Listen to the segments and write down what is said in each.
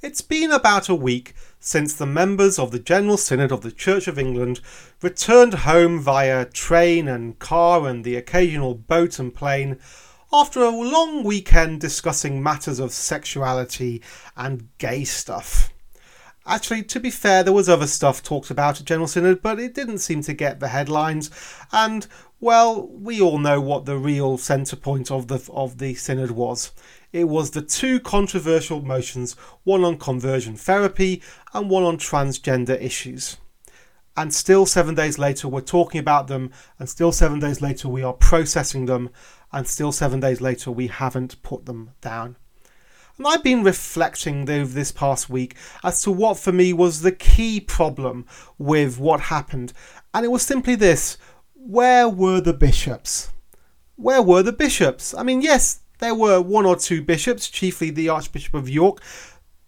It's been about a week since the members of the General Synod of the Church of England returned home via train and car and the occasional boat and plane after a long weekend discussing matters of sexuality and gay stuff. Actually, to be fair, there was other stuff talked about at General Synod, but it didn't seem to get the headlines. And well, we all know what the real centre point of the of the synod was. It was the two controversial motions, one on conversion therapy and one on transgender issues. And still, seven days later, we're talking about them, and still, seven days later, we are processing them, and still, seven days later, we haven't put them down. And I've been reflecting over this past week as to what for me was the key problem with what happened, and it was simply this where were the bishops? Where were the bishops? I mean, yes, there were one or two bishops, chiefly the Archbishop of York,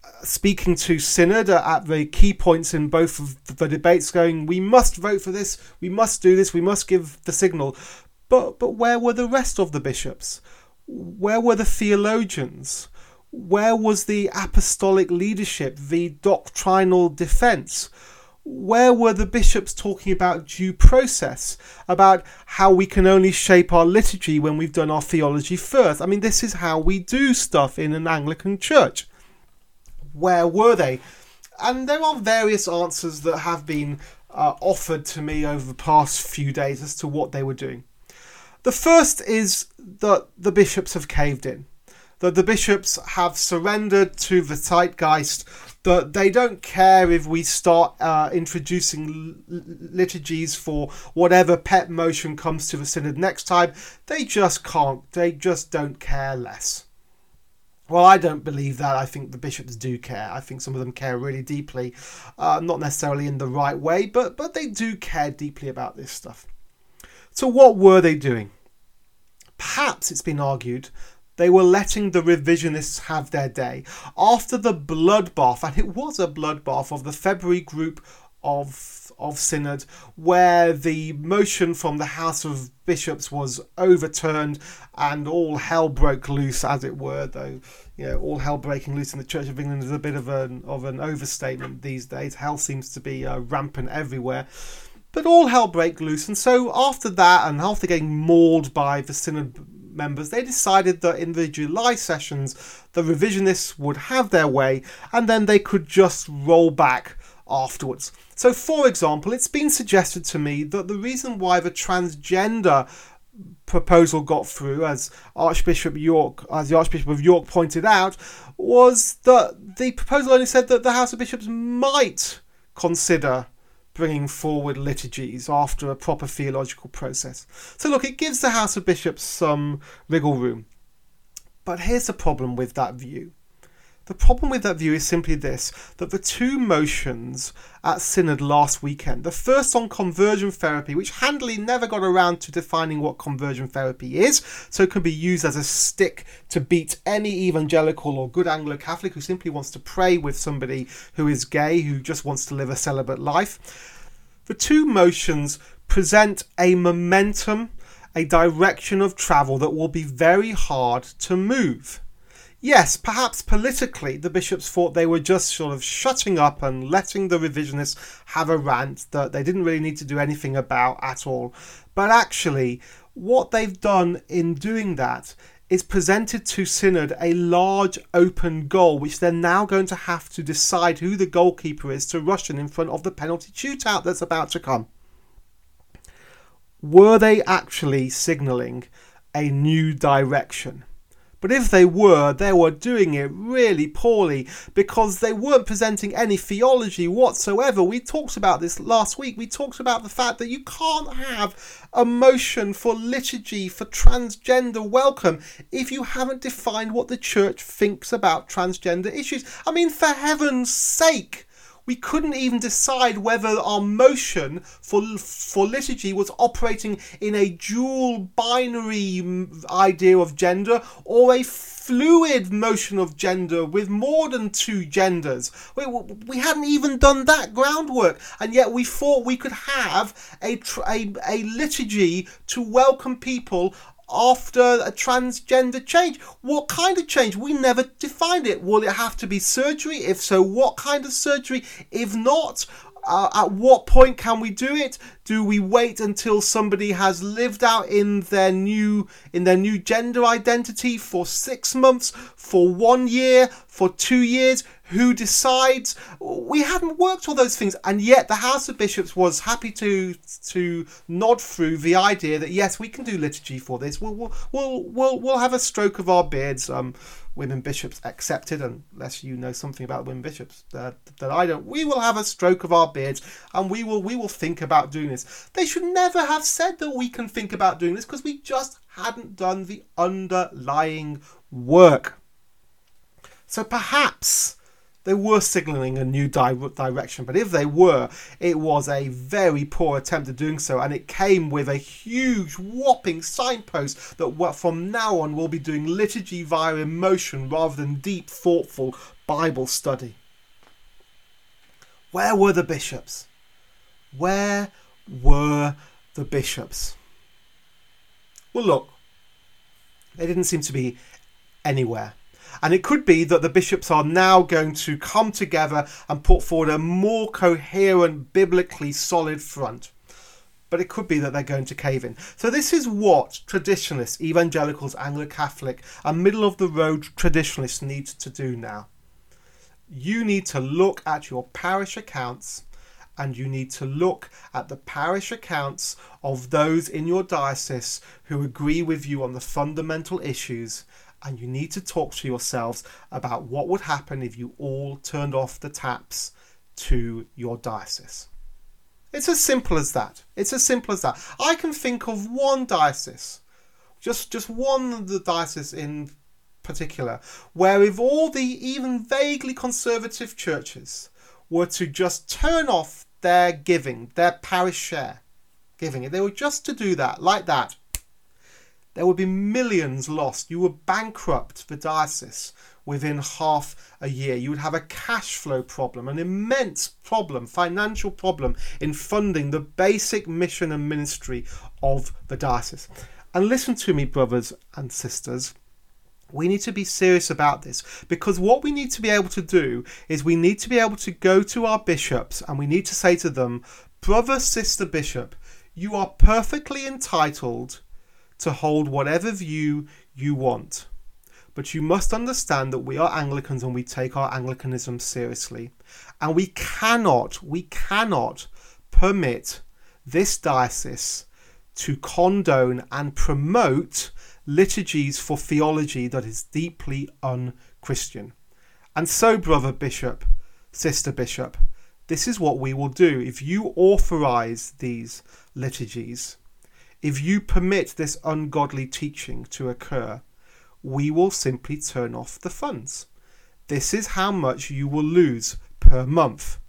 uh, speaking to Synod at the key points in both of the debates, going, We must vote for this, we must do this, we must give the signal. But, but where were the rest of the bishops? Where were the theologians? Where was the apostolic leadership, the doctrinal defence? Where were the bishops talking about due process, about how we can only shape our liturgy when we've done our theology first? I mean, this is how we do stuff in an Anglican church. Where were they? And there are various answers that have been uh, offered to me over the past few days as to what they were doing. The first is that the bishops have caved in, that the bishops have surrendered to the zeitgeist that they don't care if we start uh, introducing liturgies for whatever pet motion comes to the synod next time. They just can't. They just don't care less. Well, I don't believe that. I think the bishops do care. I think some of them care really deeply, uh, not necessarily in the right way, but but they do care deeply about this stuff. So, what were they doing? Perhaps it's been argued they were letting the revisionists have their day. After the bloodbath, and it was a bloodbath of the February group of of synod where the motion from the house of bishops was overturned and all hell broke loose as it were though you know all hell breaking loose in the church of england is a bit of an of an overstatement these days hell seems to be uh, rampant everywhere but all hell broke loose and so after that and after getting mauled by the synod members, they decided that in the July sessions, the revisionists would have their way and then they could just roll back afterwards. So, for example, it's been suggested to me that the reason why the transgender proposal got through, as Archbishop York, as the Archbishop of York pointed out, was that the proposal only said that the House of Bishops might consider bringing forward liturgies after a proper theological process. So, look, it gives the House of Bishops some wriggle room. But here's the problem with that view the problem with that view is simply this that the two motions at Synod last weekend, the first on conversion therapy, which handily never got around to defining what conversion therapy is, so it can be used as a stick to beat any evangelical or good Anglo Catholic who simply wants to pray with somebody who is gay, who just wants to live a celibate life. The two motions present a momentum, a direction of travel that will be very hard to move. Yes, perhaps politically the bishops thought they were just sort of shutting up and letting the revisionists have a rant that they didn't really need to do anything about at all. But actually, what they've done in doing that is presented to Synod a large open goal, which they're now going to have to decide who the goalkeeper is to Russian in front of the penalty shootout that's about to come. Were they actually signalling a new direction? But if they were, they were doing it really poorly because they weren't presenting any theology whatsoever. We talked about this last week. We talked about the fact that you can't have a motion for liturgy for transgender welcome if you haven't defined what the church thinks about transgender issues. I mean, for heaven's sake we couldn't even decide whether our motion for for liturgy was operating in a dual binary idea of gender or a fluid motion of gender with more than two genders. We, we hadn't even done that groundwork, and yet we thought we could have a, a, a liturgy to welcome people after a transgender change. What kind of change? We never defined it. Will it have to be surgery? If so, what kind of surgery? If not, uh, at what point can we do it? Do we wait until somebody has lived out in their new in their new gender identity for six months, for one year, for two years? Who decides? We hadn't worked all those things, and yet the House of Bishops was happy to to nod through the idea that yes, we can do liturgy for this. We'll we'll we'll we'll, we'll have a stroke of our beards. Um, women bishops accepted, unless you know something about women bishops that, that I don't. We will have a stroke of our beards, and we will we will think about doing this. They should never have said that we can think about doing this because we just hadn't done the underlying work. So perhaps they were signalling a new di- direction, but if they were, it was a very poor attempt at doing so, and it came with a huge, whopping signpost that from now on we'll be doing liturgy via emotion rather than deep, thoughtful Bible study. Where were the bishops? Where were the bishops? Well, look, they didn't seem to be anywhere. And it could be that the bishops are now going to come together and put forward a more coherent, biblically solid front. But it could be that they're going to cave in. So, this is what traditionalists, evangelicals, Anglo Catholic, and middle of the road traditionalists need to do now. You need to look at your parish accounts and you need to look at the parish accounts of those in your diocese who agree with you on the fundamental issues and you need to talk to yourselves about what would happen if you all turned off the taps to your diocese. It's as simple as that. It's as simple as that. I can think of one diocese, just just one of the diocese in particular, where if all the even vaguely conservative churches were to just turn off their giving, their parish share giving, if they were just to do that, like that, there would be millions lost. You would bankrupt the diocese within half a year. You would have a cash flow problem, an immense problem, financial problem in funding the basic mission and ministry of the diocese. And listen to me, brothers and sisters. We need to be serious about this because what we need to be able to do is we need to be able to go to our bishops and we need to say to them, Brother, sister, bishop, you are perfectly entitled to hold whatever view you want. But you must understand that we are Anglicans and we take our Anglicanism seriously. And we cannot, we cannot permit this diocese to condone and promote liturgies for theology that is deeply unchristian. And so, brother bishop, sister bishop, this is what we will do. If you authorize these liturgies, if you permit this ungodly teaching to occur, we will simply turn off the funds. This is how much you will lose per month.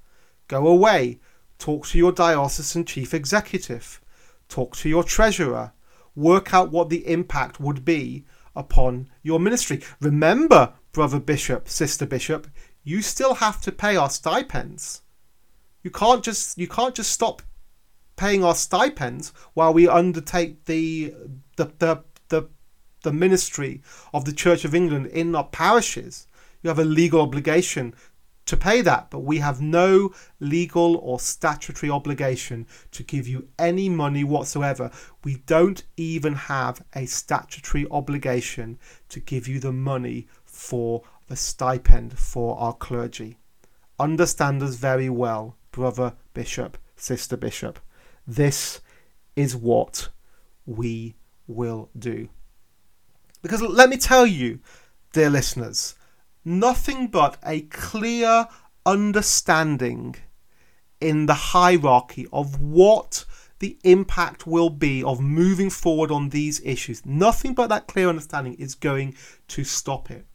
Go away, talk to your diocesan chief executive, talk to your treasurer, work out what the impact would be upon your ministry. Remember, brother bishop, sister bishop, you still have to pay our stipends. You can't just you can't just stop paying our stipends while we undertake the the the the, the ministry of the Church of England in our parishes. You have a legal obligation to pay that, but we have no legal or statutory obligation to give you any money whatsoever. We don't even have a statutory obligation to give you the money for the stipend for our clergy. Understand us very well, brother bishop, sister bishop. This is what we will do. Because let me tell you, dear listeners, nothing but a clear understanding in the hierarchy of what the impact will be of moving forward on these issues. Nothing but that clear understanding is going to stop it.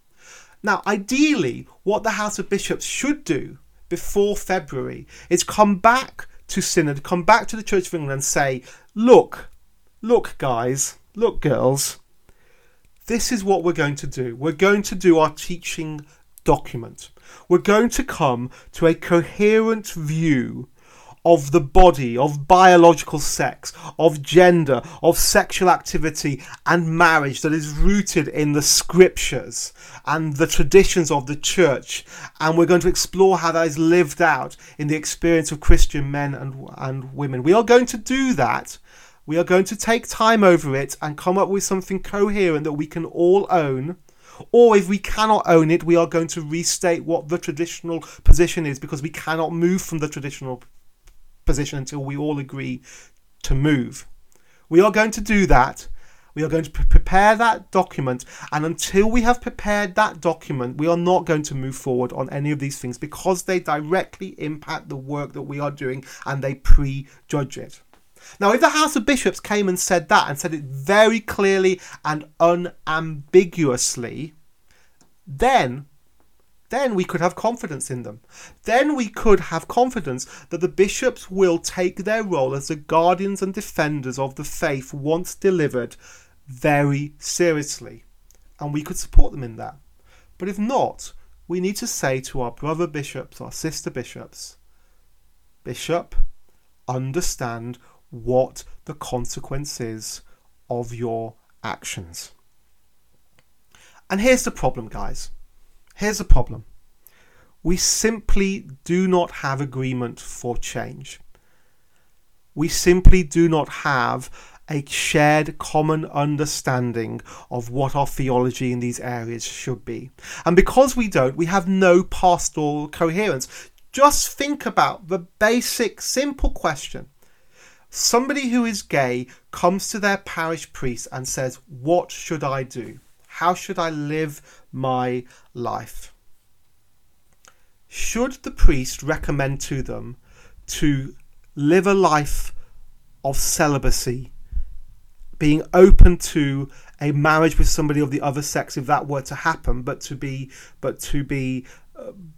Now, ideally, what the House of Bishops should do before February is come back to Synod, come back to the Church of England and say, look, look, guys, look, girls, this is what we're going to do. We're going to do our teaching document. We're going to come to a coherent view of the body, of biological sex, of gender, of sexual activity and marriage that is rooted in the scriptures and the traditions of the church. And we're going to explore how that is lived out in the experience of Christian men and, and women. We are going to do that. We are going to take time over it and come up with something coherent that we can all own or if we cannot own it, we are going to restate what the traditional position is because we cannot move from the traditional position until we all agree to move. We are going to do that. We are going to prepare that document, and until we have prepared that document, we are not going to move forward on any of these things because they directly impact the work that we are doing and they prejudge it. Now, if the House of Bishops came and said that and said it very clearly and unambiguously, then then we could have confidence in them. Then we could have confidence that the bishops will take their role as the guardians and defenders of the faith once delivered very seriously. And we could support them in that. But if not, we need to say to our brother bishops, our sister bishops, Bishop, understand what the consequence is of your actions. And here's the problem, guys Here's a problem we simply do not have agreement for change. We simply do not have a shared common understanding of what our theology in these areas should be. And because we don't, we have no pastoral coherence. Just think about the basic, simple question. Somebody who is gay comes to their parish priest and says, What should I do? How should I live my life? Should the priest recommend to them to live a life of celibacy, being open to a marriage with somebody of the other sex if that were to happen, but to be but to be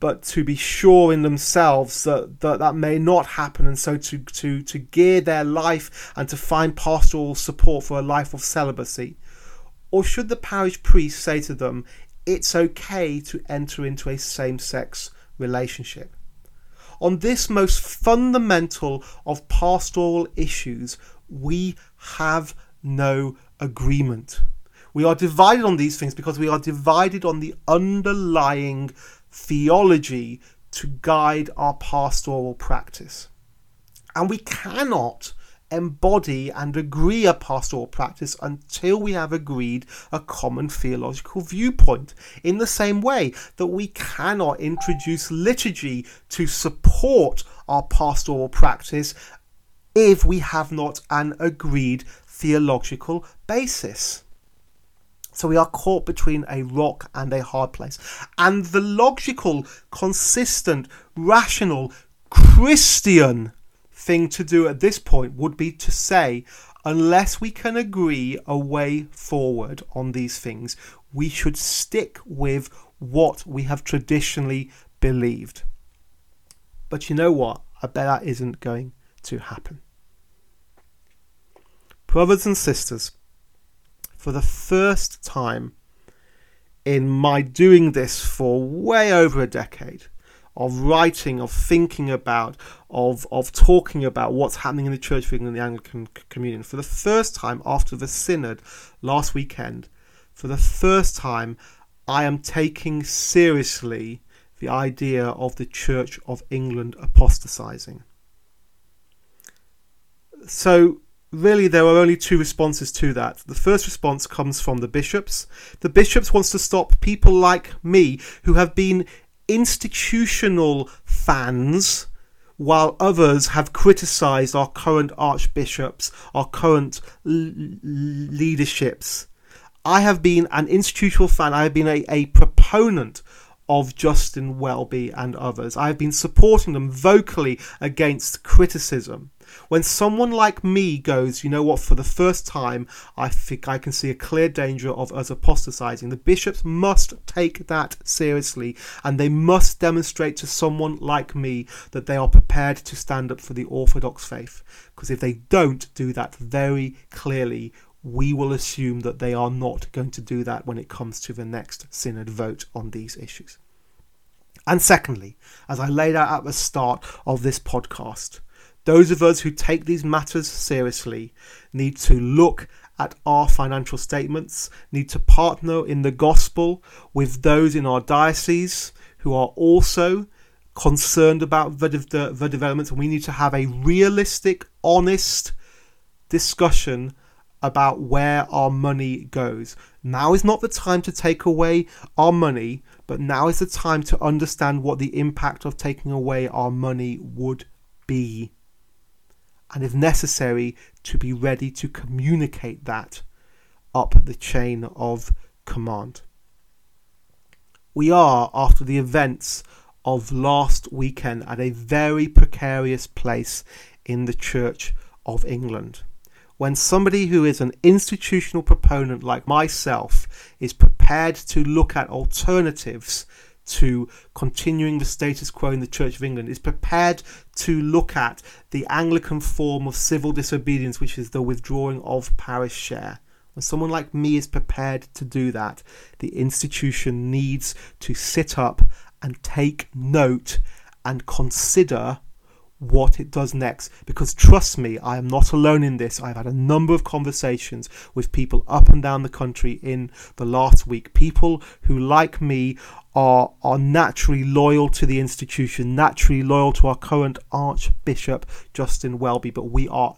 but to be sure in themselves that, that that may not happen and so to, to, to gear their life and to find pastoral support for a life of celibacy or should the parish priest say to them, it's okay to enter into a same sex relationship? On this most fundamental of pastoral issues, we have no agreement. We are divided on these things because we are divided on the underlying theology to guide our pastoral practice. And we cannot embody and agree a pastoral practice until we have agreed a common theological viewpoint. In the same way that we cannot introduce liturgy to support our pastoral practice if we have not an agreed theological basis. So we are caught between a rock and a hard place. And the logical, consistent, rational, Christian thing to do at this point would be to say, unless we can agree a way forward on these things, we should stick with what we have traditionally believed. But you know what? I bet that isn't going to happen. Brothers and sisters, for the first time in my doing this for way over a decade, of writing, of thinking about, of of talking about what's happening in the Church of England, the Anglican Communion. For the first time after the synod last weekend, for the first time, I am taking seriously the idea of the Church of England apostatizing. So really there are only two responses to that. The first response comes from the bishops. The bishops wants to stop people like me who have been institutional fans, while others have criticised our current archbishops, our current l- leaderships. I have been an institutional fan, I have been a, a proponent of Justin Welby and others. I have been supporting them vocally against criticism. When someone like me goes, you know what, for the first time, I think I can see a clear danger of us apostatizing. The bishops must take that seriously and they must demonstrate to someone like me that they are prepared to stand up for the Orthodox faith. Because if they don't do that very clearly, we will assume that they are not going to do that when it comes to the next synod vote on these issues. And secondly, as I laid out at the start of this podcast, Those of us who take these matters seriously need to look at our financial statements, need to partner in the gospel with those in our diocese who are also concerned about the, the, the developments, we need to have a realistic, honest discussion about where our money goes. Now is not the time to take away our money, but now is the time to understand what the impact of taking away our money would be. And if necessary, to be ready to communicate that up the chain of command. We are, after the events of last weekend, at a very precarious place in the Church of England when somebody who is an institutional proponent like myself is prepared to look at alternatives to continuing the status quo in the Church of England, is prepared to look at the Anglican form of civil disobedience, which is the withdrawing of parish share. When someone like me is prepared to do that, the institution needs to sit up and take note and consider what it does next. Because trust me, I am not alone in this. I've had a number of conversations with people up and down the country in the last week. People who, like me, are, are naturally loyal to the institution, naturally loyal to our current Archbishop, Justin Welby. But we are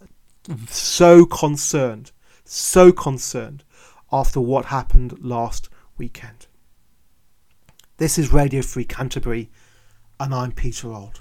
so concerned, so concerned after what happened last weekend. This is Radio Free Canterbury, and I'm Peter Ould.